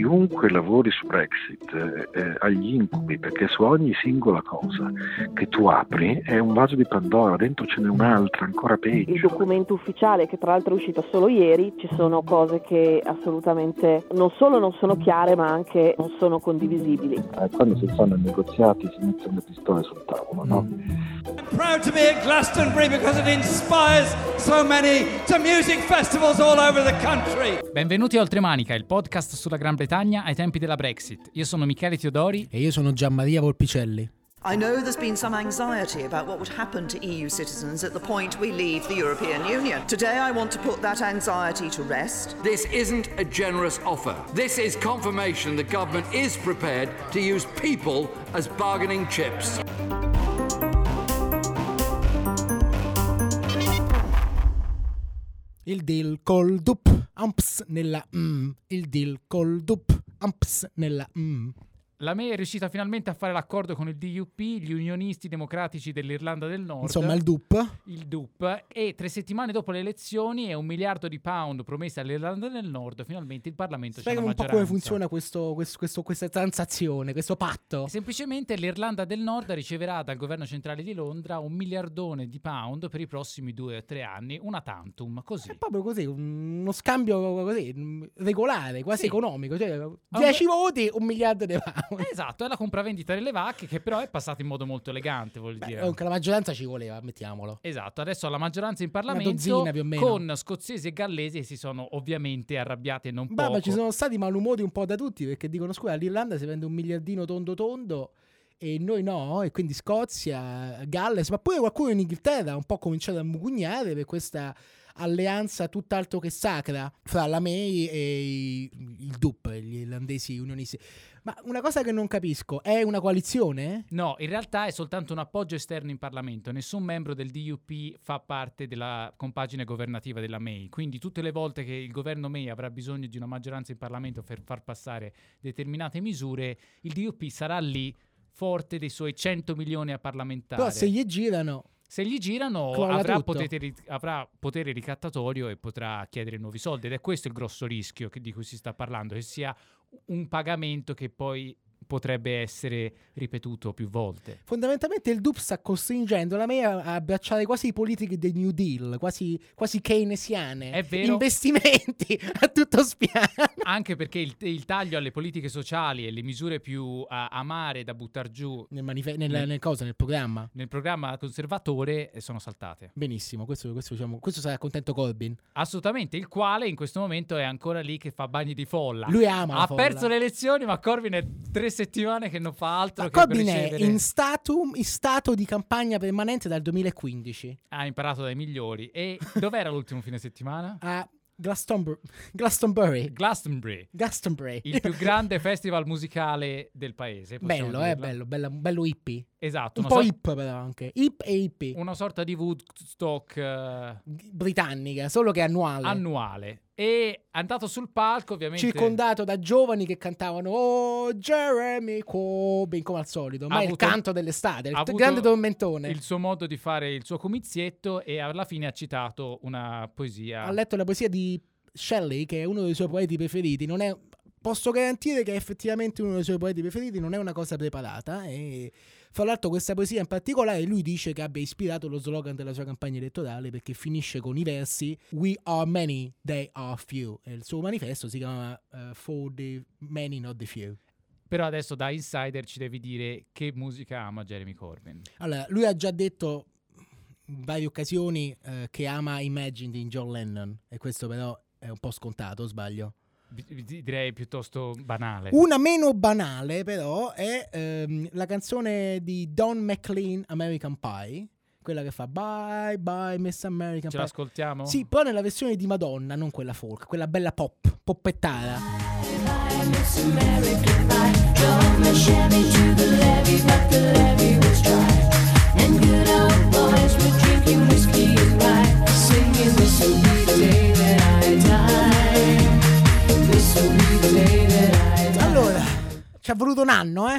chiunque lavori su Brexit eh, eh, ha gli incubi perché su ogni singola cosa che tu apri è un vaso di Pandora, dentro ce n'è un'altra ancora peggio. Il documento ufficiale che tra l'altro è uscito solo ieri, ci sono cose che assolutamente non solo non sono chiare ma anche non sono condivisibili. Eh, quando si fanno i negoziati si mettono le pistole sul tavolo, no? I'm proud to be at Glastonbury because it inspires so many to music festivals all over the country. Benvenuti a Oltremanica, il podcast sulla Gran Bretagna ai tempi della Brexit. Io sono Michele Teodori E io sono Gianmaria Volpicelli. I know there's been some anxiety about what would happen to EU citizens at the point we leave the European Union. Today I want to put that anxiety to rest. This isn't a generous offer. This is confirmation the government is prepared to use people as bargaining chips. Il deal col dup, amps nella mm. Il deal col dup, amps nella mm. La May è riuscita finalmente a fare l'accordo con il DUP, gli unionisti democratici dell'Irlanda del Nord. Insomma, il dup. il DUP e tre settimane dopo le elezioni e un miliardo di pound promessi all'Irlanda del Nord, finalmente il Parlamento Spiegami un po' come funziona questo, questo- questo- questa transazione, questo patto. Semplicemente l'Irlanda del Nord riceverà dal governo centrale di Londra un miliardone di pound per i prossimi due o tre anni, una tantum, così. È proprio così, un- uno scambio così, regolare, quasi Sì. economico. Cioè, 10 voti, un miliardo di pound. Esatto, è la compravendita delle vacche che però è passata in modo molto elegante, vuol Beh, dire. comunque la maggioranza ci voleva, mettiamolo. Esatto, adesso la maggioranza in Parlamento dozzina con scozzesi e gallesi che si sono ovviamente arrabbiati e non Beh, poco. ma ci sono stati malumori un po' da tutti perché dicono scusa, l'Irlanda si vende un miliardino tondo tondo e noi no, e quindi Scozia, Galles, ma pure qualcuno in Inghilterra ha un po' cominciato a mugugnare per questa alleanza tutt'altro che sacra fra la May e il DUP, gli irlandesi unionisti. Ma una cosa che non capisco, è una coalizione? No, in realtà è soltanto un appoggio esterno in Parlamento. Nessun membro del DUP fa parte della compagine governativa della May. Quindi tutte le volte che il governo May avrà bisogno di una maggioranza in Parlamento per far passare determinate misure, il DUP sarà lì forte dei suoi 100 milioni a parlamentare. Però se gli girano... Se gli girano avrà potere, avrà potere ricattatorio e potrà chiedere nuovi soldi ed è questo il grosso rischio che- di cui si sta parlando, che sia un pagamento che poi potrebbe essere ripetuto più volte. Fondamentalmente il DUP sta costringendo la May a abbracciare quasi i politiche del New Deal, quasi, quasi keynesiane. È vero. Investimenti a tutto spiano. Anche perché il, il taglio alle politiche sociali e le misure più ah, amare da buttare giù Nel, manife- nel, Nel- nel cosa, nel programma. nel programma conservatore eh, sono saltate. Benissimo, questo, questo, diciamo, questo sarà contento Corbyn. Assolutamente, il quale in questo momento è ancora lì che fa bagni di folla. Lui ama la ha folla. perso le elezioni, ma Corbyn è tre settimane che non fa altro Ma che Corbyn è in, statum- in stato di campagna permanente dal 2015 ha imparato dai migliori. E dov'era l'ultimo fine settimana? a Glastonbur- Glastonbury. Glastonbury, Glastonbury. il più grande festival musicale del paese. bello, eh, bello, bello, bello hippie. Esatto, Un po' sor- hip però anche. Hip e hippie. una sorta di Woodstock eh, Britannica, solo che annuale. annuale. E andato sul palco, ovviamente. circondato da giovani che cantavano Oh Jeremy Corbyn come al solito ma il canto dell'estate il grande tormentone il suo modo di fare il suo comizietto e alla fine ha citato una poesia. ha letto la poesia di Shelley che è uno dei suoi poeti preferiti non è posso garantire che è effettivamente uno dei suoi poeti preferiti non è una cosa preparata e fra l'altro questa poesia in particolare lui dice che abbia ispirato lo slogan della sua campagna elettorale perché finisce con i versi We are many, they are few e il suo manifesto si chiama eh, For the many, not the few Però adesso da insider ci devi dire che musica ama Jeremy Corbyn. Allora, lui ha già detto in varie occasioni eh, che ama Imagine di John Lennon e questo però è un po' scontato, sbaglio. Direi piuttosto banale. Una meno banale però è ehm, la canzone di Don McLean American Pie, quella che fa Bye bye Miss American Ce Pie. l'ascoltiamo? Sì, però nella versione di Madonna, non quella folk, quella bella pop, poppettara. Allora,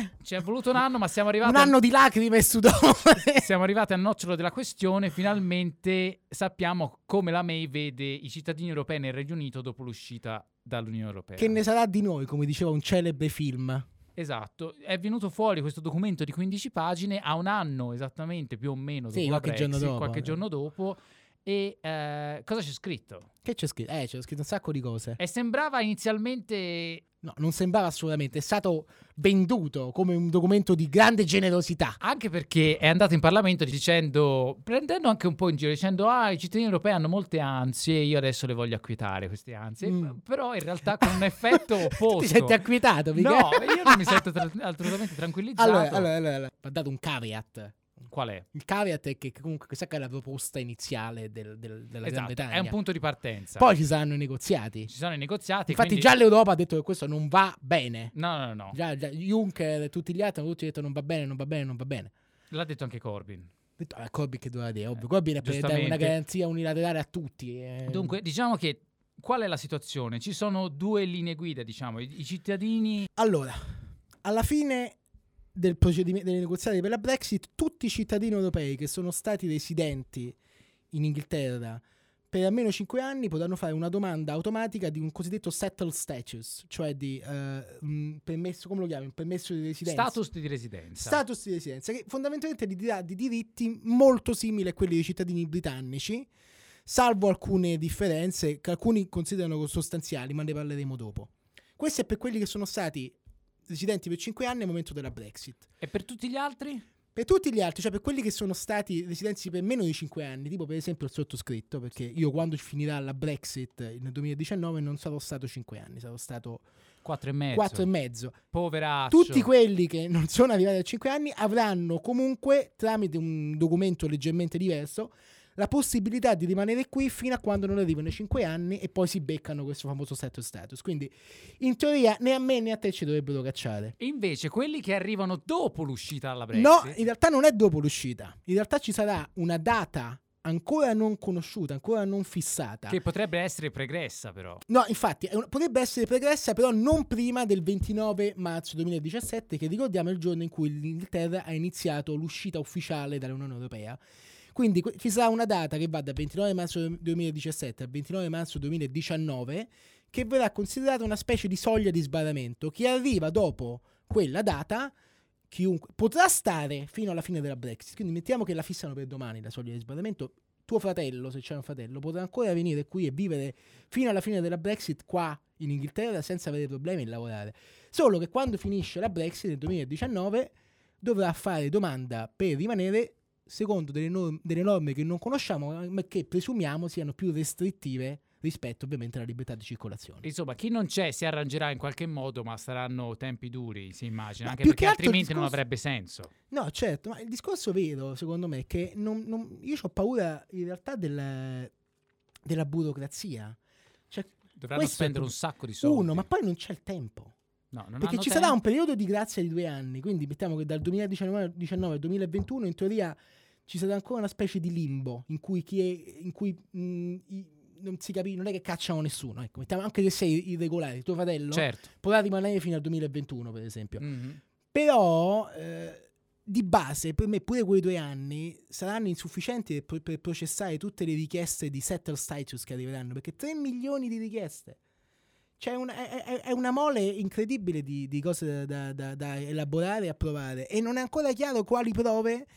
eh? Ci è voluto un anno, ma siamo arrivati Un anno di lacrime e sudore. Siamo arrivati al nocciolo della questione, finalmente sappiamo come la May vede i cittadini europei nel Regno Unito dopo l'uscita dall'Unione Europea. Che ne sarà di noi, come diceva un celebre film. Esatto, è venuto fuori questo documento di 15 pagine a un anno esattamente, più o meno, dopo Sì, qualche giorno Brexit, dopo, qualche eh. giorno dopo. E eh, cosa c'è scritto? Che c'è scritto? Eh, c'è scritto un sacco di cose. E sembrava inizialmente No, non sembrava assolutamente. È stato venduto come un documento di grande generosità. Anche perché è andato in Parlamento dicendo, prendendo anche un po' in giro, dicendo ah i cittadini europei hanno molte ansie, io adesso le voglio acquietare queste ansie, Mm. però in realtà con un effetto opposto. Ti senti acquietato, mica? No, io non mi sento tra- assolutamente tranquillizzato. Allora, allora, allora, allora, va dato un caveat. Qual è? Il caveat è che comunque questa è la proposta iniziale del- del- della Gran Esatto, Bretagna. è un punto di partenza. Poi ci saranno i negoziati. Ci sono i negoziati. Infatti, quindi- già l'Europa ha detto che questo non va bene. No, no, no. Già, già Juncker e tutti gli altri hanno tutti detto non va bene, non va bene, non va bene. L'ha detto anche Corbyn. Detto, ah, Corbyn che doveva dire? Ovvio, Corbyn è per dare una garanzia unilaterale a tutti. eh. Dunque, diciamo che qual è la situazione? Ci sono due linee guida, diciamo. I, i cittadini. Allora, alla fine del procedimento dei negoziati per la Brexit, tutti i cittadini europei che sono stati residenti in Inghilterra per almeno 5 anni potranno fare una domanda automatica di un cosiddetto settled status, cioè di un permesso, come lo chiami? Un permesso di residenza. Status di residenza. Status di residenza, che fondamentalmente gli dà di diritti molto simili a quelli dei cittadini britannici, salvo alcune differenze che alcuni considerano sostanziali, ma ne parleremo dopo. Questo è per quelli che sono stati residenti per 5 anni al momento della Brexit. E per tutti gli altri? Per tutti gli altri, cioè per quelli che sono stati residenti per meno di 5 anni, tipo per esempio il sottoscritto, perché io quando finirà la Brexit nel 2019 non sarò stato 5 anni, sarò stato Quattro e mezzo. 4 e mezzo. Poveraccio. Tutti quelli che non sono arrivati a 5 anni avranno comunque, tramite un documento leggermente diverso, la possibilità di rimanere qui fino a quando non arrivano i 5 anni e poi si beccano questo famoso settled status. Quindi, in teoria, né a me né a te ci dovrebbero cacciare. E invece quelli che arrivano dopo l'uscita dalla Brexit. No, in realtà non è dopo l'uscita. In realtà ci sarà una data ancora non conosciuta, ancora non fissata. Che potrebbe essere pregressa, però. No, infatti, un- potrebbe essere pregressa, però non prima del 29 marzo 2017, che ricordiamo è il giorno in cui l'Inghilterra ha iniziato l'uscita ufficiale dall'Unione Europea. Quindi ci sarà una data che va dal 29 marzo 2017 al 29 marzo 2019, che verrà considerata una specie di soglia di sbarramento. Chi arriva dopo quella data, chiunque, potrà stare fino alla fine della Brexit. Quindi mettiamo che la fissano per domani la soglia di sbarramento. Tuo fratello, se c'è un fratello, potrà ancora venire qui e vivere fino alla fine della Brexit qua in Inghilterra senza avere problemi e lavorare. Solo che quando finisce la Brexit nel 2019 dovrà fare domanda per rimanere secondo delle, norm- delle norme che non conosciamo ma che presumiamo siano più restrittive rispetto ovviamente alla libertà di circolazione. Insomma, chi non c'è si arrangerà in qualche modo, ma saranno tempi duri, si immagina. Ma Anche perché altrimenti non discorso- avrebbe senso. No, certo, ma il discorso vero, secondo me, è che non- non- io ho paura in realtà del- della burocrazia. Cioè, Dovranno spendere un sacco di soldi. Uno, ma poi non c'è il tempo. No, non Perché ci tempo. sarà un periodo di grazia di due anni, quindi mettiamo che dal 2019 al 2021 in teoria ci sarà ancora una specie di limbo in cui, chi è, in cui mh, i- non si capisce, non è che cacciano nessuno. Ecco, anche che sei irregolare, tuo fratello Certo. potrà rimanere fino al 2021, per esempio. Mhm. Però eh, di base per me pure quei due anni saranno insufficienti per, per processare tutte le richieste di settle status che arriveranno, perché 3 milioni di richieste. C'è una, è, è- è una mole incredibile di, di cose da, da- da elaborare e approvare e non è ancora chiaro quali prove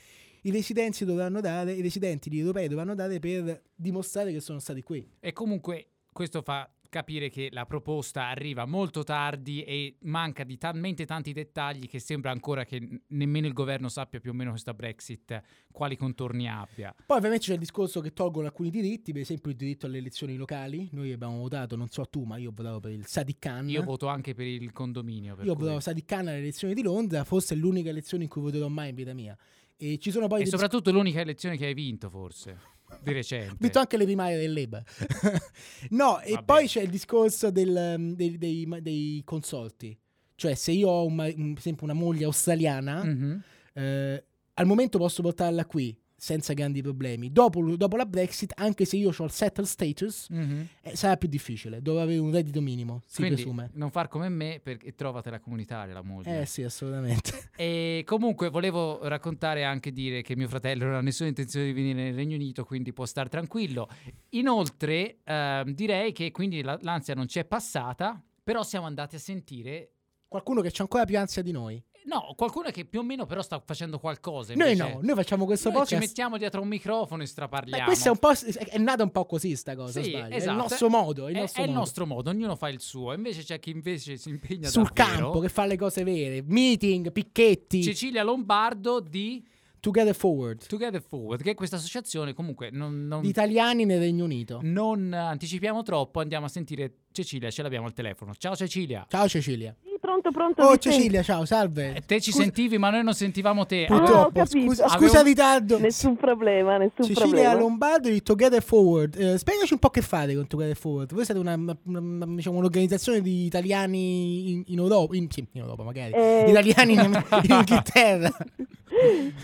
i residenti dovranno dare, i residenti gli europei dovranno dare per dimostrare che sono stati qui. E comunque questo fa capire che la proposta arriva molto tardi e manca di talmente tanti dettagli che sembra ancora che nemmeno il governo sappia più o meno questa Brexit quali contorni abbia. Poi ovviamente c'è il discorso che tolgono alcuni diritti, per esempio il diritto alle elezioni locali. Noi abbiamo votato, non so tu, ma io ho votato per il Sadiq Khan. Io voto anche per il condominio. per Io ho cui- votato Sadiq Khan alle elezioni di Londra, forse è l'unica elezione in cui voterò mai in vita mia. E ci sono poi E soprattutto l'unica elezione che hai vinto, forse, di recente. Ho vinto anche le primarie del Labour. no, e Vabbè. poi c'è il discorso del, um, dei, dei- dei consorti. Cioè, se io ho un un- per esempio una moglie australiana, Mhm. eh, al momento posso portarla qui. Senza grandi problemi. Dopo, dopo la Brexit, anche se io ho il settle status, Mhm. eh, sarà più difficile. Dovrò avere un reddito minimo, si Quindi presume. non far come me perché trovate la comunitaria, la moglie. Eh sì, assolutamente. E comunque volevo raccontare e anche dire che mio fratello non ha nessuna intenzione di venire nel Regno Unito, quindi può stare tranquillo. Inoltre ehm, direi che quindi la- l'ansia non ci è passata, però siamo andati a sentire... Qualcuno che c'ha ancora più ansia di noi. No, qualcuno che più o meno però sta facendo qualcosa. Noi invece- no, noi facciamo questo Noi ci podcast. mettiamo dietro un microfono e Beh, straparliamo. questa è un po' è nata un po' così sta cosa, Sì, sbaglio. È esatto. il nostro modo, è il È- nostro è il modo. nostro modo, ognuno fa il suo. Invece c'è chi invece si impegna sul davvero. campo che fa le cose vere, meeting, picchetti, Cecilia Lombardo di together forward. Together Forward, che è questa associazione comunque non, non- Di italiani nel Regno Unito. non anticipiamo troppo, andiamo a sentire Cecilia, ce l'abbiamo al telefono. Ciao Cecilia. Ciao Cecilia. Sì, pronto, pronto. Oh mi senti? Cecilia, ciao, salve. Eh, te ci Scusa- sentivi, ma noi non sentivamo te. Ah, ho Purtroppo, capito. scusa, Avevo- scusa ritardo. Nessun problema, nessun Cecilia problema. Lombardo di Together Forward. Eh, spiegaci un po' che fate con Together Forward. Voi siete una, una- una- diciamo, un'organizzazione di italiani in, in Europa, in, in Europa magari, Eh. italiani in, in Inghilterra.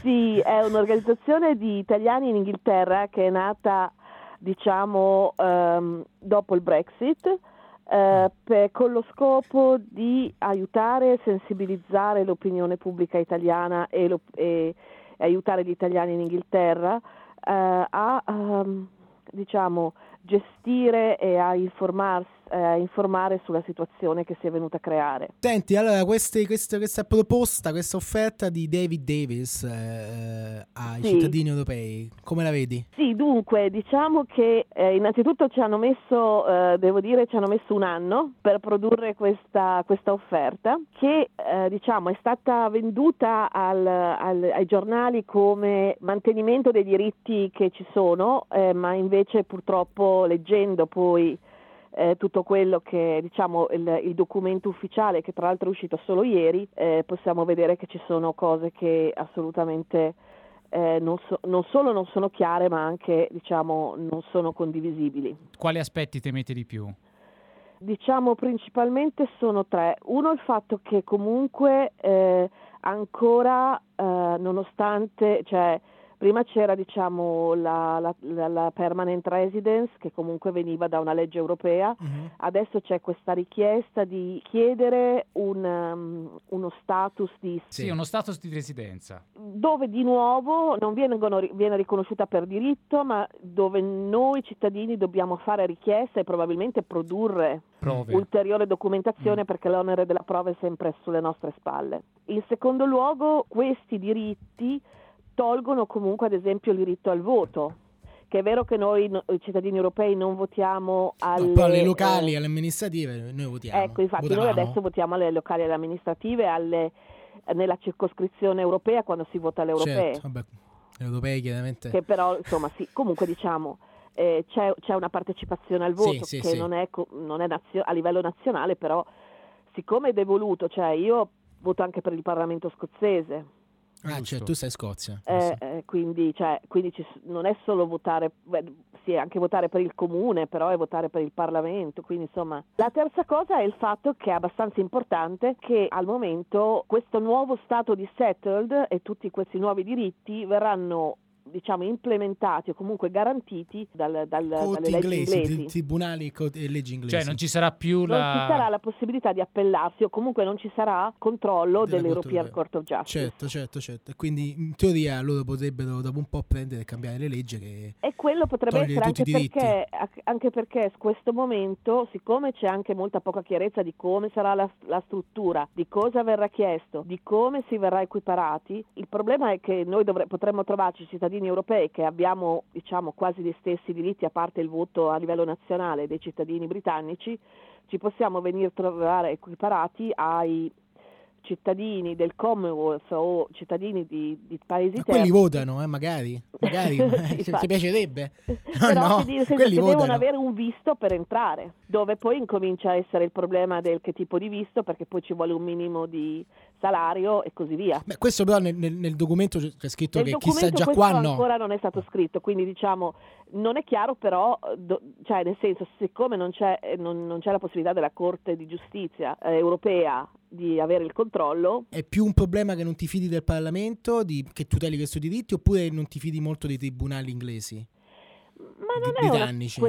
Sì, è un'organizzazione di italiani in Inghilterra che è nata, diciamo, ehm, dopo il Brexit, eh, per- con lo scopo di aiutare e sensibilizzare l'opinione pubblica italiana e, lo- e aiutare gli italiani in Inghilterra eh, a, ehm, diciamo, gestire e a informarsi- eh, informare sulla situazione che si è venuta a creare. Senti, allora, queste- queste- questa proposta, questa offerta di David Davis eh, ai Sì. cittadini europei, come la vedi? Sì, dunque, diciamo che eh, innanzitutto ci hanno messo, eh, devo dire, ci hanno messo un anno per produrre questa, questa offerta che, eh, diciamo, è stata venduta al- al- ai giornali come mantenimento dei diritti che ci sono, eh, ma invece purtroppo leggendo poi eh, tutto quello che diciamo il, il documento ufficiale che tra l'altro è uscito solo ieri, eh, possiamo vedere che ci sono cose che assolutamente eh, non, so- non solo non sono chiare, ma anche diciamo non sono condivisibili. Quali aspetti temete di più? Diciamo principalmente sono tre. Uno il fatto che comunque eh, ancora eh, nonostante, cioè prima c'era diciamo la, la- la- la permanent residence che comunque veniva da una legge europea, Mhm. adesso c'è questa richiesta di chiedere un, um, uno status di Sì, uno status di residenza. dove di nuovo non vengono- viene riconosciuta per diritto, ma dove noi cittadini dobbiamo fare richiesta e probabilmente produrre Prove. ulteriore documentazione Mm. perché l'onere della prova è sempre sulle nostre spalle. In secondo luogo, questi diritti tolgono comunque ad esempio il diritto al voto, che è vero che noi cittadini europei non votiamo alle, No, alle locali, eh, alle amministrative, noi votiamo. Ecco, infatti Votavamo. noi adesso votiamo alle locali e alle amministrative alle- nella circoscrizione europea quando si vota alle europee. Certo, vabbè, europee chiaramente. che però insomma sì, comunque diciamo eh, c'è, c'è una partecipazione al voto Sì, che sì. non è, non è nazio- a livello nazionale, però siccome è devoluto, cioè io voto anche per il Parlamento scozzese, Ah, cioè, tu sei in Scozia. eh, eh, quindi, cioè, quindi ci s- non è solo votare, beh, sì, è anche votare per il comune, però è votare per il Parlamento, quindi insomma. La terza cosa è il fatto che è abbastanza importante che al momento questo nuovo stato di settled e tutti questi nuovi diritti verranno diciamo implementati o comunque garantiti dal, dal, dalle Corti leggi inglesi, inglesi. tri- tribunali e leggi inglesi. Cioè non ci sarà più Non la... ci sarà la possibilità di appellarsi o comunque non ci sarà controllo Della dell'European Corte Court of Justice. Certo, certo, certo. Quindi in teoria loro potrebbero dopo un po' prendere e cambiare le leggi che... E quello potrebbe essere anche perché, anche perché in questo momento, siccome c'è anche molta poca chiarezza di come sarà la, la struttura, di cosa verrà chiesto, di come si verrà equiparati, il problema è che noi dovre- potremmo trovarci cittadini europei che abbiamo diciamo, quasi gli stessi diritti a parte il voto a livello nazionale dei cittadini britannici, ci possiamo venire trovare equiparati ai cittadini del Commonwealth o cittadini di, di paesi Ma terzi. quelli votano, eh, magari. Magari. Sì, eh, ti infatti. piacerebbe? Però no, che di- nel senso quelli devono avere un visto per entrare, dove poi incomincia a essere il problema del che tipo di visto, perché poi ci vuole un minimo di salario e così via. Beh, questo però nel, nel- nel documento c'è scritto Nel che chissà già qua no. ancora non è stato scritto, quindi diciamo non è chiaro però, do- cioè nel senso siccome non c'è, eh, non- non c'è la possibilità della Corte di Giustizia eh, europea di avere il controllo, È più un problema che non ti fidi del Parlamento, di- che tuteli questi diritti, oppure non ti fidi molto dei tribunali inglesi? ma non Di- è una britannici.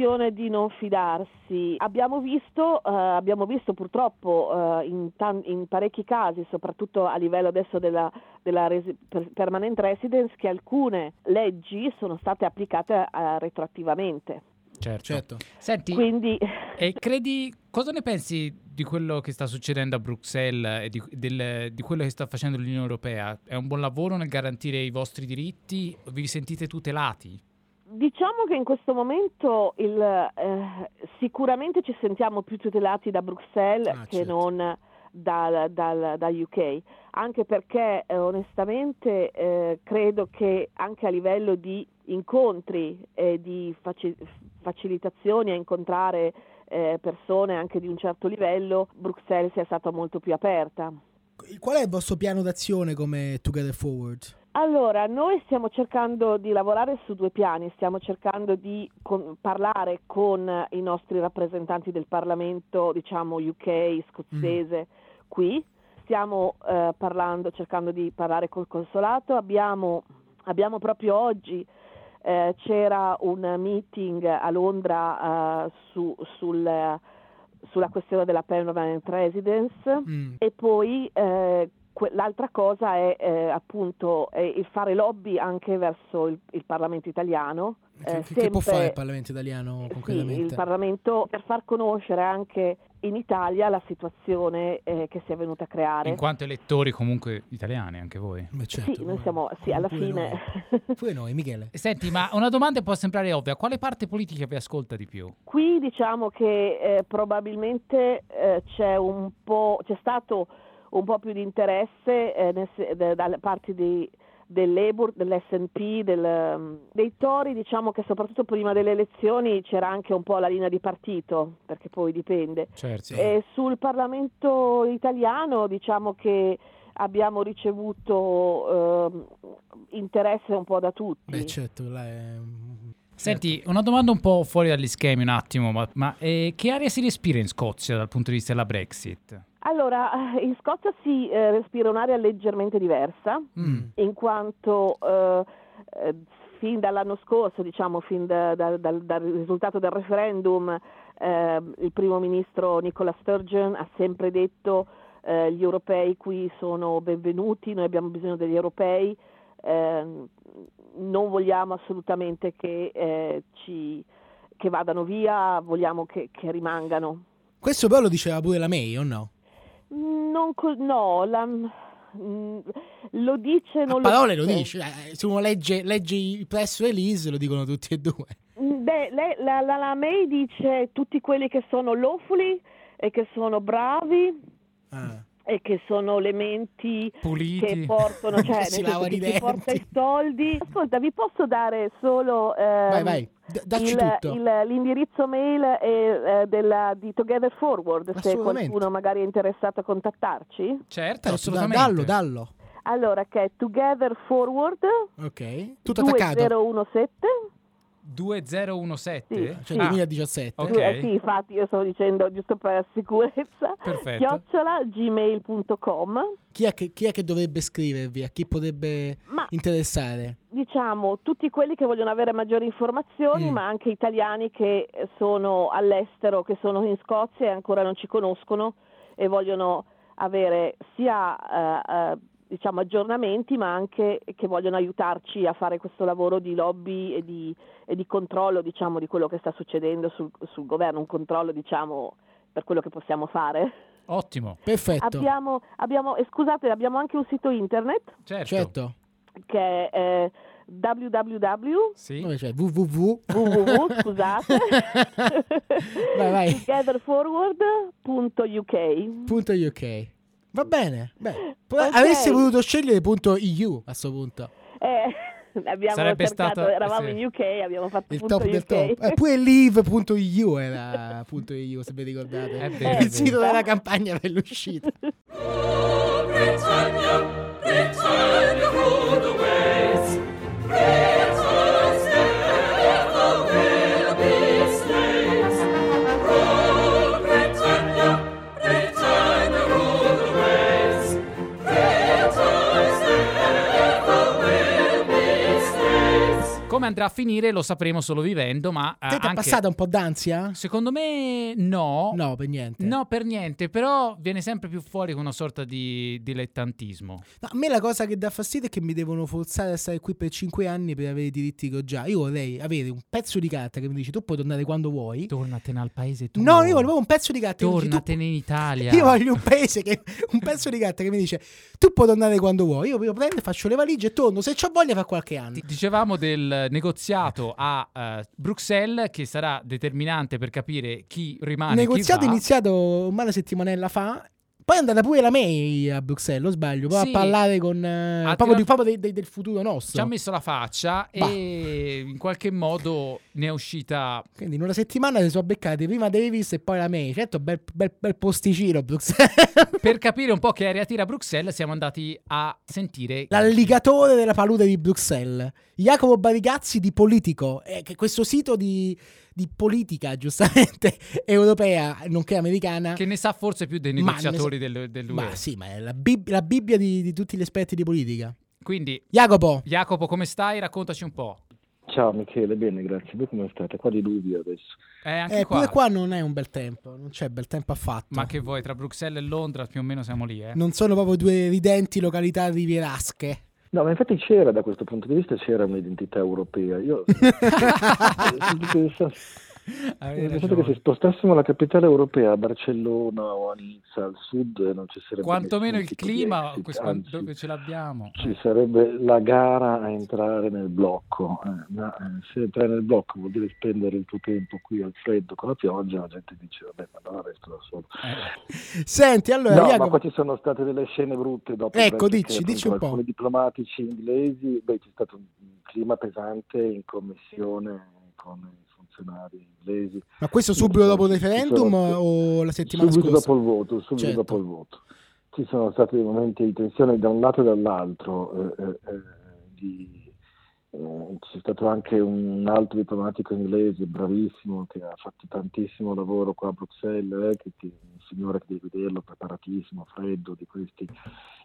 Questione di non fidarsi. Abbiamo visto, eh, abbiamo visto purtroppo eh, in, tan- in parecchi casi, soprattutto a livello adesso della, della resi- per- permanent residence, che alcune leggi sono state applicate eh, retroattivamente. Certo. Certo. Senti, Quindi e credi, cosa ne pensi di quello che sta succedendo a Bruxelles e di, del- di quello che sta facendo l'Unione Europea? È un buon lavoro nel garantire i vostri diritti? Vi sentite tutelati? Diciamo che in questo momento il, eh, sicuramente ci sentiamo più tutelati da Bruxelles Ah, che certo. non dal, dal- da UK, anche perché eh, onestamente eh, credo che anche a livello di incontri e di faci- facilitazioni a incontrare eh, persone anche di un certo livello, Bruxelles sia stata molto più aperta. Qual è il vostro piano d'azione come Together Forward? Allora, noi stiamo cercando di lavorare su due piani, stiamo cercando di con- parlare con i nostri rappresentanti del Parlamento, diciamo UK, scozzese, qui, stiamo eh, parlando, cercando di parlare col consolato, abbiamo, abbiamo proprio oggi, eh, c'era un meeting a Londra eh, su- sul- sulla questione della permanent residence Mm. e poi eh, l'altra cosa è eh, appunto eh, il fare lobby anche verso il, il Parlamento italiano. Che, eh, che- che può sempre- fare il Parlamento italiano sì, concretamente? il Parlamento per far conoscere anche in Italia la situazione eh, che si è venuta a creare. In quanto elettori comunque italiani, anche voi. Beh, certo, sì, noi siamo, sì, alla fine. noi. Pure noi, Michele. Senti, ma una domanda può sembrare ovvia. Quale parte politica vi ascolta di più? Qui diciamo che eh, probabilmente eh, c'è un po', c'è stato un po' più di interesse eh, nel dalle parti di- del Labour, dell'SNP, del, um, dei Tori, diciamo che soprattutto prima delle elezioni c'era anche un po' la linea di partito, perché poi dipende. Certo. E sul Parlamento italiano diciamo che abbiamo ricevuto ehm, interesse un po' da tutti. Beh, certo. Senti, una domanda un po' fuori dagli schemi un attimo, ma, ma, eh, che aria si respira in Scozia dal punto di vista della Brexit? Allora, eh, in Scozia si eh, respira un'aria leggermente diversa, Mm. in quanto eh, eh, fin dall'anno scorso, diciamo, fin da- da- dal, dal risultato del referendum, eh, il primo ministro Nicola Sturgeon ha sempre detto eh, gli europei qui sono benvenuti, noi abbiamo bisogno degli europei, eh, non vogliamo assolutamente che, ci, che vadano via, vogliamo che, che rimangano. Questo però lo diceva pure la May, o no? Non co- no, la- mm, lo dice, non A parole lo lo dice. eh, Se uno legge, legge i press release lo dicono tutti e due. Mm, Beh, lei- la, la, la May dice tutti quelli che sono lawfully e che sono bravi Ah. E che sono elementi Puliti. che portano, cioè, nel Si senso che i ti denti. porta i soldi. Ascolta, vi posso dare solo ehm, Vai, vai, d- dacci il- tutto. il- l'indirizzo mail eh, eh, della, di Together Forward se qualcuno magari è interessato a contattarci. Certo, Eh, assolutamente. dallo, dallo. Allora, che è Together Forward Ok. Tutto attaccato. 2017 2017? Sì, Cioè Ah. 2017. Ok. Eh, sì, infatti io stavo dicendo giusto per sicurezza. Perfetto. Chiocciola gmail.com. Chi, è che, chi è che dovrebbe scrivervi? A chi potrebbe Ma interessare? diciamo tutti quelli che vogliono avere maggiori informazioni, Mm. ma anche italiani che sono all'estero, che sono in Scozia e ancora non ci conoscono e vogliono avere sia eh, eh, diciamo aggiornamenti, ma anche che vogliono aiutarci a fare questo lavoro di lobby e di, e di controllo, diciamo, di quello che sta succedendo sul, sul governo, un controllo, diciamo, per quello che possiamo fare. Ottimo. Perfetto. Abbiamo, abbiamo, e scusate, abbiamo anche un sito internet Certo. Certo. che è eh, www Sì. Dove c'è? www. www, scusate, Vai, vai. togetherforward.uk. Punto UK. Va bene. Beh, po- Ok. Avresti voluto scegliere punto EU a sto punto. Eh, abbiamo Sarebbe cercato, stato- eravamo sì. in UK, abbiamo fatto Il punto top del UK. top. Eh, pure leave.eu era punto EU, se vi ricordate. È vero, è Il sito vero. della campagna per l'uscita. Come andrà a finire lo sapremo solo vivendo, ma eh, Te ti è anche- passata un po' d'ansia? Secondo me no. No, per niente. No, per niente, però viene sempre più fuori con una sorta di dilettantismo. No, a me la cosa che dà fastidio è che mi devono forzare a stare qui per 5 anni per avere i diritti che ho già. Io vorrei avere un pezzo di carta che mi dice tu puoi tornare quando vuoi. Tornatene al paese tuo. No, io volevo un pezzo di carta mi dice tu Tornatene in Italia. Io voglio un paese che un pezzo di carta che mi dice tu puoi tornare quando vuoi. Io, io prendo, faccio le valigie e torno. Se ho voglia, fra qualche anno. Dicevamo del negoziato a eh, Bruxelles che sarà determinante per capire chi rimane. Il negoziato chi va. iniziato una settimanella fa. Poi è andata pure la May a Bruxelles, o sbaglio? Poi Sì. a parlare con. eh, proprio, di- proprio dei- dei- del futuro nostro. Ci ha messo la faccia Bah. e in qualche modo ne è uscita. Quindi in una settimana si sono beccati prima Davis e poi la May. Certo, bel, bel, bel posticino Bruxelles. Per capire un po' che aria tira Bruxelles, siamo andati a sentire L'alligatore della palude di Bruxelles. Jacopo Barigazzi di Politico. eh, che questo sito di, di politica, giustamente, europea, nonché americana. che ne sa forse più dei Ma ne negoziatori sa- del, dell'UE. Ma sì, ma è la, bib- la Bibbia di, di tutti gli esperti di politica. Quindi, Jacopo, Jacopo, come stai? Raccontaci un po'. Ciao Michele, bene, grazie. Voi come state? Qua diluvio adesso. Eh, anche eh, qua. qua non è un bel tempo, non c'è bel tempo affatto. Ma che vuoi, tra Bruxelles e Londra più o meno siamo lì, eh? Non sono proprio due ridenti località rivierasche. No, ma infatti c'era da questo punto di vista c'era un'identità europea. Io Avevi pensato che se spostassimo la capitale europea a Barcellona o a Nizza al sud eh, non ci sarebbe Quantomeno il clima, exit, questo- anzi, dove ce l'abbiamo? ci sarebbe la gara a entrare nel blocco. eh, ma eh, se entrai nel blocco vuol dire spendere il tuo tempo qui al freddo con la pioggia, la gente dice vabbè, ma allora resto da solo. Eh, Senti, allora, No, ma Jacopo, qua ci sono state delle scene brutte dopo. Ecco, dici, dici un po'. Diplomatici inglesi, beh, c'è stato un clima pesante in commissione con i funzionari inglesi. ma questo subito dopo il Ci sono- referendum o la settimana subito scorsa? dopo il voto, subito Certo. dopo il voto. Ci sono stati dei momenti di tensione da un lato e dall'altro. eh, eh, eh, di- eh, c'è stato anche un altro diplomatico inglese bravissimo che ha fatto tantissimo lavoro qua a Bruxelles, eh, che, che- un signore che devi vederlo, preparatissimo, freddo, di questi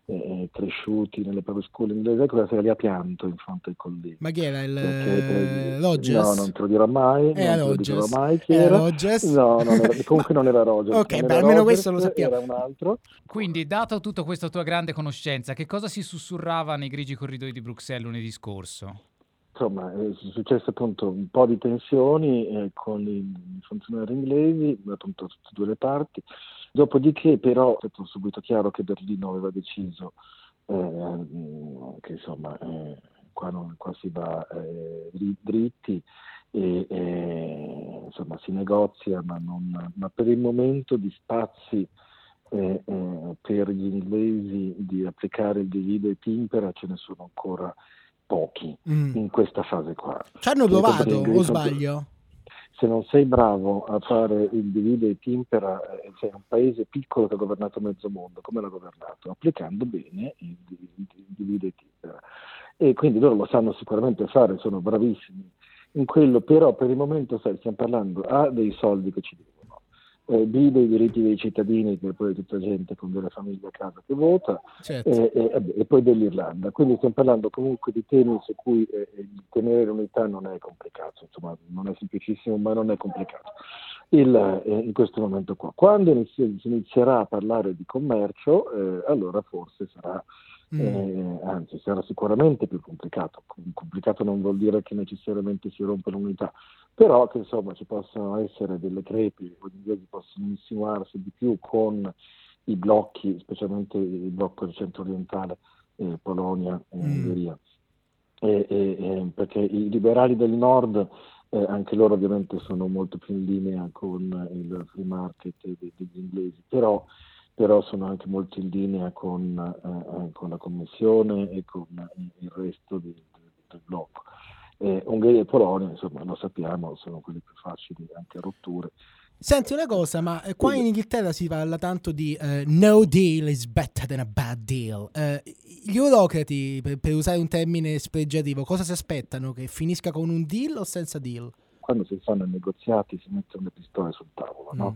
eh, cresciuti nelle proprie scuole inglesi, quella sera lì ha pianto in fronte ai colleghi. Ma chi era il Perché, eh, Rogers? No, non te lo dirò mai. Era non te lo Rogers. dirò mai chi Era era. Rogers? No, non era- comunque non era Rogers. Ok, beh, almeno Rogers, questo lo sappiamo. Era un altro. Quindi, dato tutta questa tua grande conoscenza, che cosa si sussurrava nei grigi corridoi di Bruxelles lunedì scorso? Insomma, è successo appunto un po' di tensioni eh, con i, i funzionari inglesi, appunto tutte e due le parti. Dopodiché, però, è stato subito chiaro che Berlino aveva deciso eh, che insomma eh, qua, non- qua si va eh, dri- dritti e insomma si negozia, ma, non- ma per il momento di spazi eh, eh, per gli inglesi di applicare il divide et impera ce ne sono ancora pochi Mm. in questa fase qua. Ci hanno provato, o sbaglio? Se non sei bravo a fare il divide et impera, eh, sei un paese piccolo che ha governato mezzo mondo, come l'ha governato? Applicando bene il, di- il divide et impera. E quindi loro lo sanno sicuramente fare, sono bravissimi in quello, però per il momento sai, stiamo parlando A dei soldi che ci devono, eh, B dei diritti dei cittadini, che poi è tutta gente con delle famiglie a casa che vota, Certo. e, e- vabbè, e poi dell'Irlanda. Quindi stiamo parlando comunque di temi su cui eh, eh, tenere l'unità non è complicato, insomma non è semplicissimo ma non è complicato il, eh, in questo momento qua. Quando inizi- si inizierà a parlare di commercio, eh, allora forse sarà, Mm. eh, anzi sarà sicuramente più complicato. Com- Complicato non vuol dire che necessariamente si rompe l'unità, però che insomma ci possono essere delle crepi, o gli inglesi possono insinuarsi di più con i blocchi, specialmente il blocco centro-orientale, eh, Polonia e Mm. Ungheria. E- e- perché i liberali del nord, eh, anche loro ovviamente sono molto più in linea con il free market de- degli inglesi, però, però sono anche molto in linea con, eh, con la Commissione e con il resto di- del blocco. Eh, Ungheria e Polonia, insomma, lo sappiamo, sono quelli più facili anche a rotture Senti una cosa, ma eh, qua in Inghilterra si parla tanto di eh, no deal is better than a bad deal. Eh, gli eurocrati, per, per, usare un termine spregiativo, cosa si aspettano? Che finisca con un deal o senza deal? Quando si fanno i negoziati si mettono le pistole sul tavolo, mm.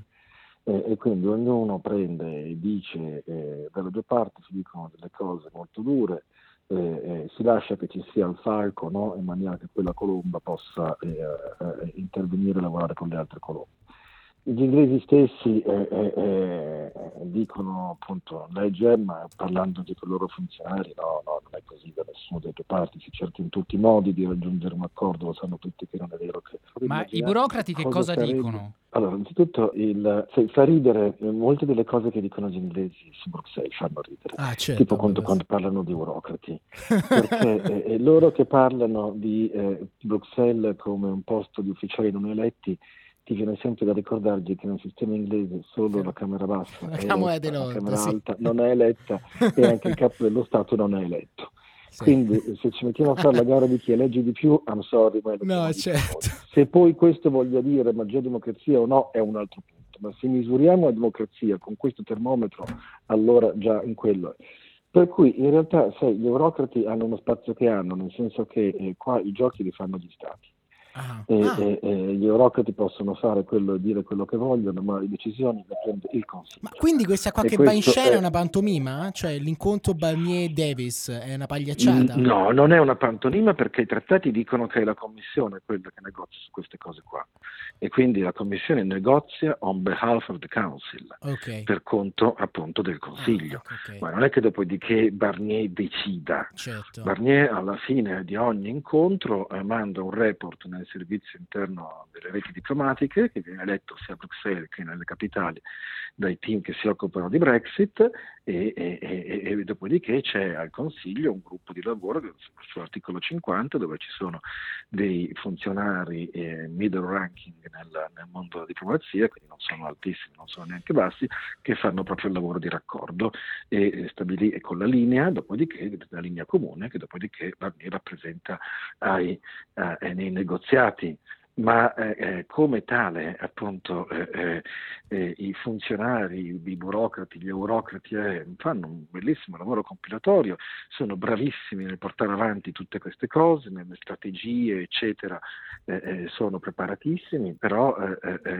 E quindi ognuno prende e dice, eh, dalle due parti si dicono delle cose molto dure, eh, eh, si lascia che ci sia il falco no? in maniera che quella colomba possa eh, eh, intervenire e lavorare con le altre colombe. Gli inglesi stessi eh, eh, eh, dicono appunto, lei Gemma parlando di quei loro funzionari, no, no, non è così da nessuna delle due parti, si cerca in tutti i modi di raggiungere un accordo, lo sanno tutti che non è vero che... Ma i burocrati che cosa, cosa dicono? Allora, innanzitutto il, fa ridere, molte delle cose che dicono gli inglesi su Bruxelles fanno ridere, ah, certo, tipo quando, quando, parlano di burocrati, perché eh, loro che parlano di eh, Bruxelles come un posto di ufficiali non eletti ti viene sempre da ricordargli che nel sistema inglese solo la Camera Bassa la, Camera, eletta, la Camera sì. Alta non è eletta e anche il capo dello Stato non è eletto. Sì. Quindi se ci mettiamo a fare la gara di chi elegge di più, I'm sorry, ma no, certo. se poi questo voglia dire maggiore democrazia o no è un altro punto, ma se misuriamo la democrazia con questo termometro, allora già in quello è. Per cui in realtà sai, gli eurocrati hanno uno spazio che hanno, nel senso che eh, qua i giochi li fanno gli stati. Ah. E, ah. E, e, gli eurocrati possono fare quello e dire quello che vogliono, ma le decisioni le prende il Consiglio. Ma quindi questa qua che va in scena è... è una pantomima? Cioè l'incontro Barnier-Davis è una pagliacciata? No, non è una pantomima perché i trattati dicono che è la Commissione quella che negozia su queste cose qua. E quindi la Commissione negozia on behalf of the Council, okay. per conto appunto del Consiglio. Ah, okay. Ma non è che dopodiché Barnier decida. Certo. Barnier alla fine di ogni incontro eh, manda un report nel servizio interno delle reti diplomatiche, che viene eletto sia a Bruxelles che nelle capitali dai team che si occupano di Brexit e, e, e, e dopodiché c'è al Consiglio un gruppo di lavoro sull'articolo 50 dove ci sono dei funzionari eh, middle ranking nel, nel, mondo della diplomazia, quindi non sono altissimi, non sono neanche bassi, che fanno proprio il lavoro di raccordo e, stabili- con la linea, dopodiché la linea comune che dopodiché Barnier rappresenta ai, eh, nei negoziati Cati ma eh, eh, come tale appunto eh, eh, eh i funzionari, i burocrati, gli eurocrati eh, fanno un bellissimo lavoro compilatorio, sono bravissimi nel portare avanti tutte queste cose, nelle strategie eccetera, sono preparatissimi, però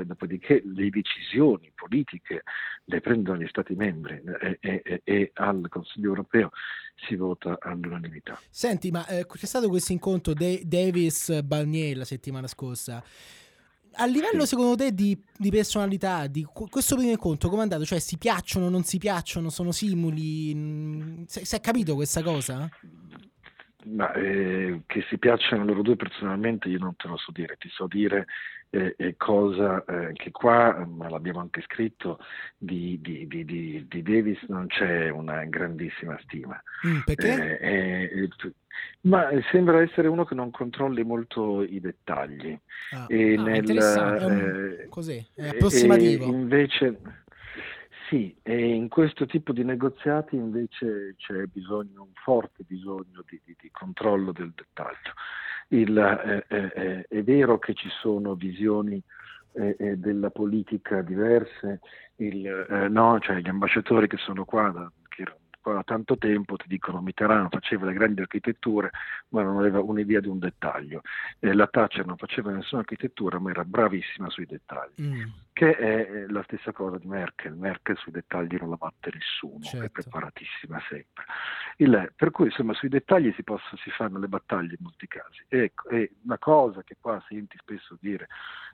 dopodiché le decisioni politiche le prendono gli Stati membri e al Consiglio europeo si vota all'unanimità. Senti, ma c'è stato questo incontro De- Davis-Barnier la settimana scorsa cosa. A livello secondo te di, di personalità, di questo primo incontro, come è andato? Cioè si piacciono, non si piacciono, sono simuli? Si è capito questa cosa? Ma eh, che si piacciono loro due personalmente io non te lo so dire, ti so dire eh, eh, cosa eh, che qua, ma l'abbiamo anche scritto, di, di, di, di, Davis non c'è una grandissima stima. Mm, perché? Eh, eh, ma sembra essere uno che non controlli molto i dettagli. Ah, e ah, nel, così, è approssimativo. invece, sì, e in questo tipo di negoziati invece c'è bisogno, un forte bisogno di, di, di controllo del dettaglio. Il, eh, eh, eh, è vero che ci sono visioni eh, eh, della politica diverse, il, eh, no, cioè gli ambasciatori che sono qua da, da tanto tempo ti dicono Mitterrand faceva le grandi architetture ma non aveva un'idea di un dettaglio. E la Thatcher non faceva nessuna architettura ma era bravissima sui dettagli. Mm. che è la stessa cosa di Merkel. Merkel sui dettagli non la batte nessuno certo. è preparatissima sempre. Il, per cui insomma sui dettagli si, posso, si fanno le battaglie in molti casi. Ecco, e una cosa che qua senti spesso dire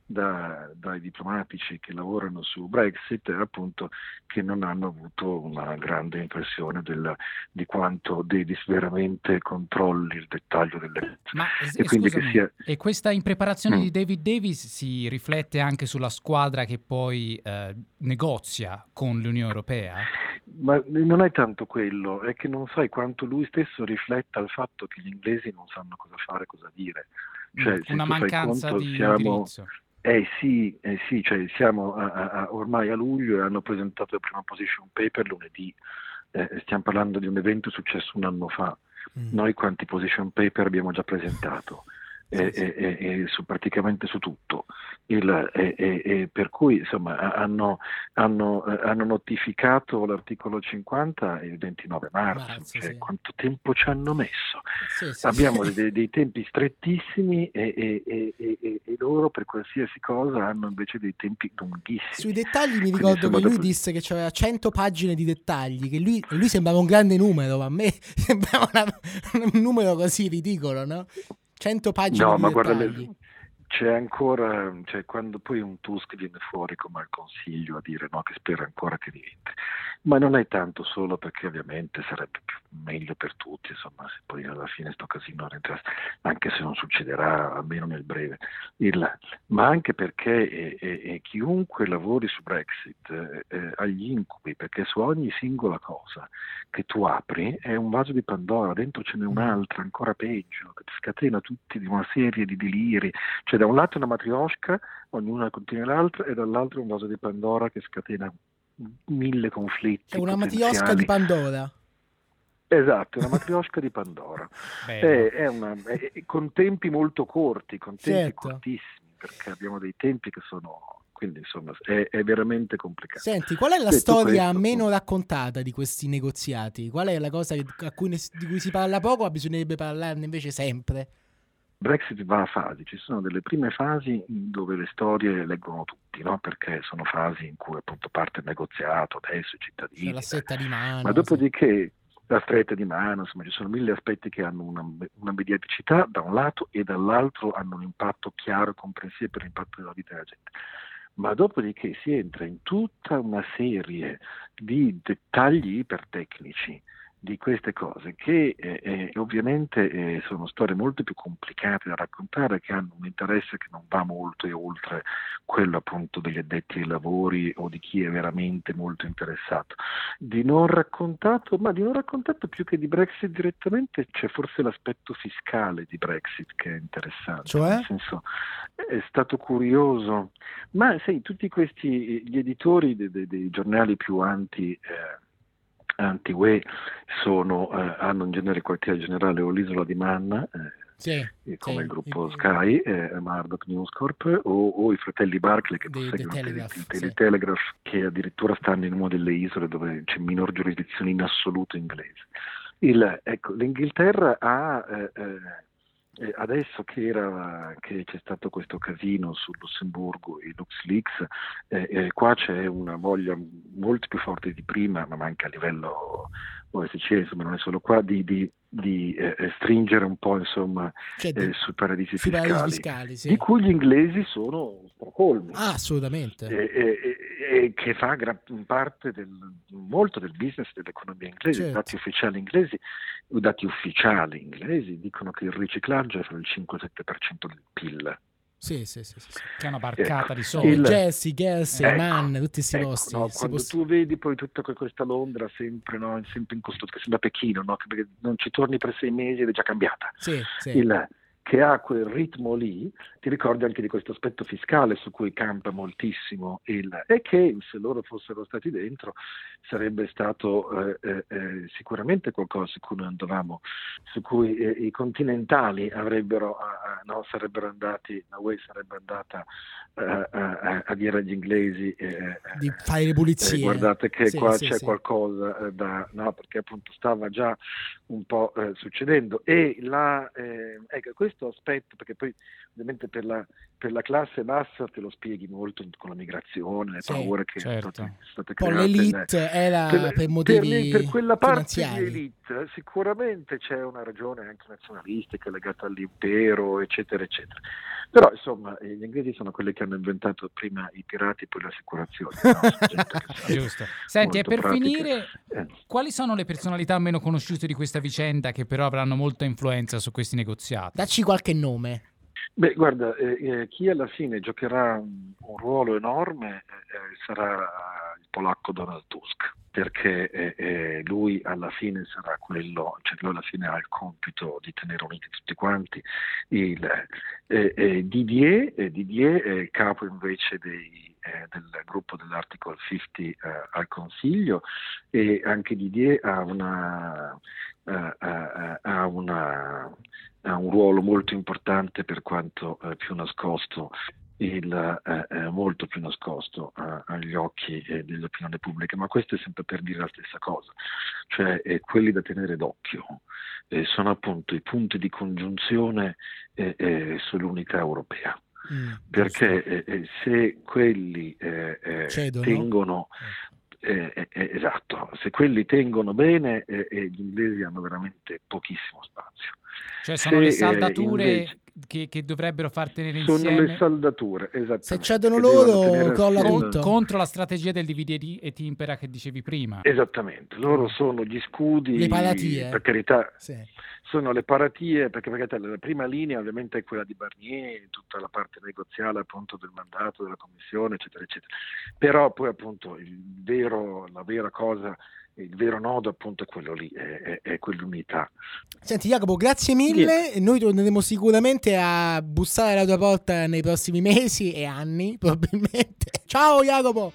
da, dai diplomatici che lavorano su Brexit appunto che non hanno avuto una grande impressione del, di quanto Davis veramente controlli il dettaglio delle Ma, e, scusami, sia... e questa impreparazione mm. di David Davis si riflette anche sulla squadra che poi eh, negozia con l'Unione Europea? Ma non è tanto quello, è che non sai quanto lui stesso rifletta al fatto che gli inglesi non sanno cosa fare, cosa dire. Cioè, una mancanza conto, di siamo, indirizzo. Eh sì, eh sì cioè siamo a, a, ormai a luglio e hanno presentato il primo position paper lunedì. Eh, stiamo parlando di un evento successo un anno fa. Mm. Noi quanti position paper abbiamo già presentato? E, Sì, sì. e- e su praticamente su tutto. Il- per cui insomma hanno, hanno, eh, hanno notificato l'articolo 50 il 29 marzo, Marzo, cioè, sì. quanto tempo ci hanno messo? Sì, sì, Abbiamo dei, dei tempi strettissimi e, e- e- e- loro per qualsiasi cosa hanno invece dei tempi lunghissimi. Sui dettagli mi Quindi, ricordo insomma, che lui dopo- disse che c'aveva 100 pagine di dettagli, che lui, lui sembrava un grande numero, ma a me sembrava una- un numero così ridicolo, no? 100 pagine No, di ma guarda, dettagli. le- c'è ancora, cioè, quando poi un Tusk viene fuori come al Consiglio a dire no, che spera ancora che diventi, ma non è tanto solo perché ovviamente sarebbe più- meglio per tutti, insomma, se poi alla fine sto casino rientra- anche se non succederà almeno nel breve, il- ma anche perché eh, eh, eh, chiunque lavori su Brexit eh, eh, ha gli incubi, perché su ogni singola cosa che tu apri è un vaso di Pandora, dentro ce n'è un'altra ancora peggio, che ti scatena tutti di una serie di deliri, cioè da un lato è una matriosca, ognuna contiene l'altra, e dall'altro è un vaso di Pandora che scatena mille conflitti. È una potenziali. di Pandora. Esatto, è una matriosca di Pandora. È, è una- è- con tempi molto corti, con tempi Certo. cortissimi, perché abbiamo dei tempi che sono... Quindi insomma è, è veramente complicato. Senti, qual è la Detto storia questo, meno raccontata di questi negoziati? Qual è la cosa che- a cui ne- di cui si parla poco, ma bisognerebbe parlarne invece sempre? Brexit va a fasi, ci sono delle prime fasi dove le storie leggono tutti, no? perché sono fasi in cui appunto parte il negoziato, adesso i cittadini, Cioè, la setta di mano. ma dopodiché la stretta di mano, insomma ci sono mille aspetti che hanno una, una mediaticità da un lato e dall'altro hanno un impatto chiaro e comprensibile per l'impatto della vita della gente. Ma dopodiché si entra in tutta una serie di dettagli ipertecnici di queste cose che eh, eh, ovviamente eh, sono storie molto più complicate da raccontare che hanno un interesse che non va molto e oltre quello appunto degli addetti ai lavori o di chi è veramente molto interessato. Di non raccontato, ma di non raccontato più che di Brexit direttamente c'è forse l'aspetto fiscale di Brexit che è interessante. Cioè? Nel senso, è stato curioso, ma sai, tutti questi, gli editori dei, dei- dei giornali più anti... eh, anti-UE sono, eh, hanno in genere il quartiere generale o l'isola di Manna, eh, Sì, come sì, il gruppo il- Sky, eh, Murdoch News Corp, o, o i fratelli Barclay che posseggono il Telegraph, il- il sì. Telegraph, che addirittura stanno in una delle isole dove c'è minor giurisdizione in assoluto inglese. Il- ecco, L'Inghilterra ha, eh, eh, adesso che, era, che c'è stato questo casino sul Lussemburgo e LuxLeaks, eh, eh, qua c'è una voglia molto più forte di prima, ma anche a livello OSCE, insomma non è solo qua, di, di- di, eh, stringere un po' insomma, cioè, eh, sui paradisi fiscali, fiscali, sì. di cui gli inglesi sono stracolmi. Ah, assolutamente. E, e- che fa gran parte del, molto del business dell'economia inglese. Certo. I dati ufficiali inglesi, i dati ufficiali inglesi dicono che il riciclaggio è fra il 5 e il 7% del PIL. Sì, sì, sì. sì. Che è una barcata Ecco, di soldi. il- Jesse, Guess, Ecco, Man, tutti questi ecco, posti. no, quando poss- tu vedi poi tutta que- questa Londra sempre, no, sempre in costo, che sembra Pechino, no, perché non ci torni per sei mesi ed è già cambiata. Sì, sì. Il- che ha quel ritmo lì, ti ricordi anche di questo aspetto fiscale su cui campa moltissimo il, e che se loro fossero stati dentro sarebbe stato eh, eh, eh, sicuramente qualcosa su cui noi andavamo, su cui eh, i continentali avrebbero, no, sarebbero andati, la UE sarebbe andata eh, a- a, dire agli inglesi eh, Di fare le pulizie. guardate che Sì, qua sì, c'è sì. qualcosa da no perché appunto stava già un po' succedendo e la, ecco, questo aspetto perché poi ovviamente per la, per la classe bassa te lo spieghi molto con la migrazione le Sì, paure che certo. sono state, create l'elite era per, per motivi per- per quella parte di elite sicuramente c'è una ragione anche nazionalistica legata all'impero eccetera eccetera però insomma eh, gli inglesi sono quelli che hanno inventato prima i pirati e poi le assicurazioni no? Senti, e per pratica. finire, Eh. quali sono le personalità meno conosciute di questa vicenda che però avranno molta influenza su questi negoziati? Dacci qualche nome. Beh, guarda, eh, eh, chi alla fine giocherà un, ruolo enorme eh, sarà il polacco Donald Tusk, perché eh, eh, lui alla fine sarà quello, cioè lui alla fine ha il compito di tenere uniti tutti quanti. Il, eh, eh, Didier, eh, Didier capo invece dei, eh, del gruppo dell'Article 50 eh, al Consiglio e anche Didier ha, una, eh, eh, ha, una, ha un ruolo molto importante per quanto più nascosto il, eh, molto più nascosto eh, agli occhi eh, dell'opinione pubblica, ma questo è sempre per dire la stessa cosa, cioè quelli da tenere d'occhio sono appunto i punti di congiunzione sull'unità europea. Mm, perché se quelli tengono esatto, se quelli tengono bene gli inglesi hanno veramente pochissimo spazio. Cioè sono se, le saldature invece, che, che, dovrebbero far tenere sono insieme... Sono le saldature, esatto. Se cedono loro, crolla tutto. Contro la strategia del dividi e timpera che dicevi prima. Esattamente, loro sono gli scudi... Le paratie. Per carità. Sì. Sono le paratie, perché, perché la prima linea ovviamente è quella di Barnier, tutta la parte negoziale appunto del mandato della Commissione, eccetera, eccetera. Però poi appunto vero, la vera cosa il vero nodo appunto è quello lì, è, è, è quell'unità. Senti Jacopo, grazie mille, yeah. noi torneremo sicuramente a bussare alla tua porta nei prossimi mesi e anni probabilmente. Ciao Jacopo!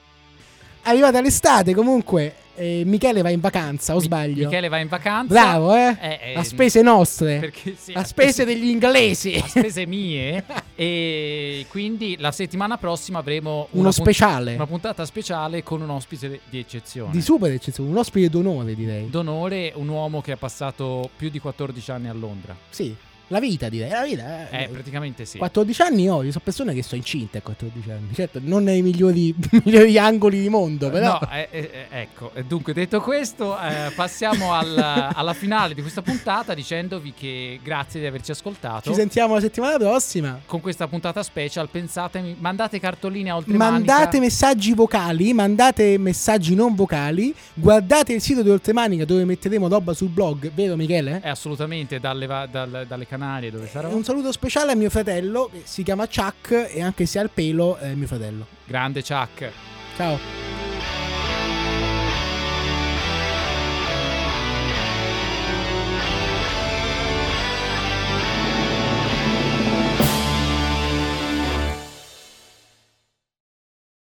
Arrivata l'estate comunque, eh, Michele va in vacanza, o sbaglio? Michele va in vacanza. Bravo, eh? eh, eh a spese nostre. Perché, sì, a, spese, spese degli inglesi. A spese mie. e quindi la settimana prossima avremo uno speciale. Punt- una puntata speciale con un ospite di eccezione. Di super eccezione, un ospite d'onore direi. D'onore, un uomo che ha passato più di 14 anni a Londra. Sì, la vita direi, la vita. Eh, eh praticamente sì. 14 anni ho, io sono persone che sono incinte a 14 anni. Certo, non nei migliori, migliori angoli di mondo, però. No, eh, eh, eh ecco, dunque detto questo, eh, passiamo alla, alla, finale di questa puntata dicendovi che grazie di averci ascoltato. Ci sentiamo la settimana prossima. Con questa puntata special, pensatemi, mandate cartoline a oltre Mandate messaggi vocali, mandate messaggi non vocali, guardate il sito di Oltremanica dove metteremo roba sul blog, vero Michele? Eh, assolutamente, dalle, dalle, dalle Canarie dove sarò. Un saluto speciale a mio fratello, che si chiama Chuck e anche se ha il pelo è mio fratello. Grande Chuck. Ciao.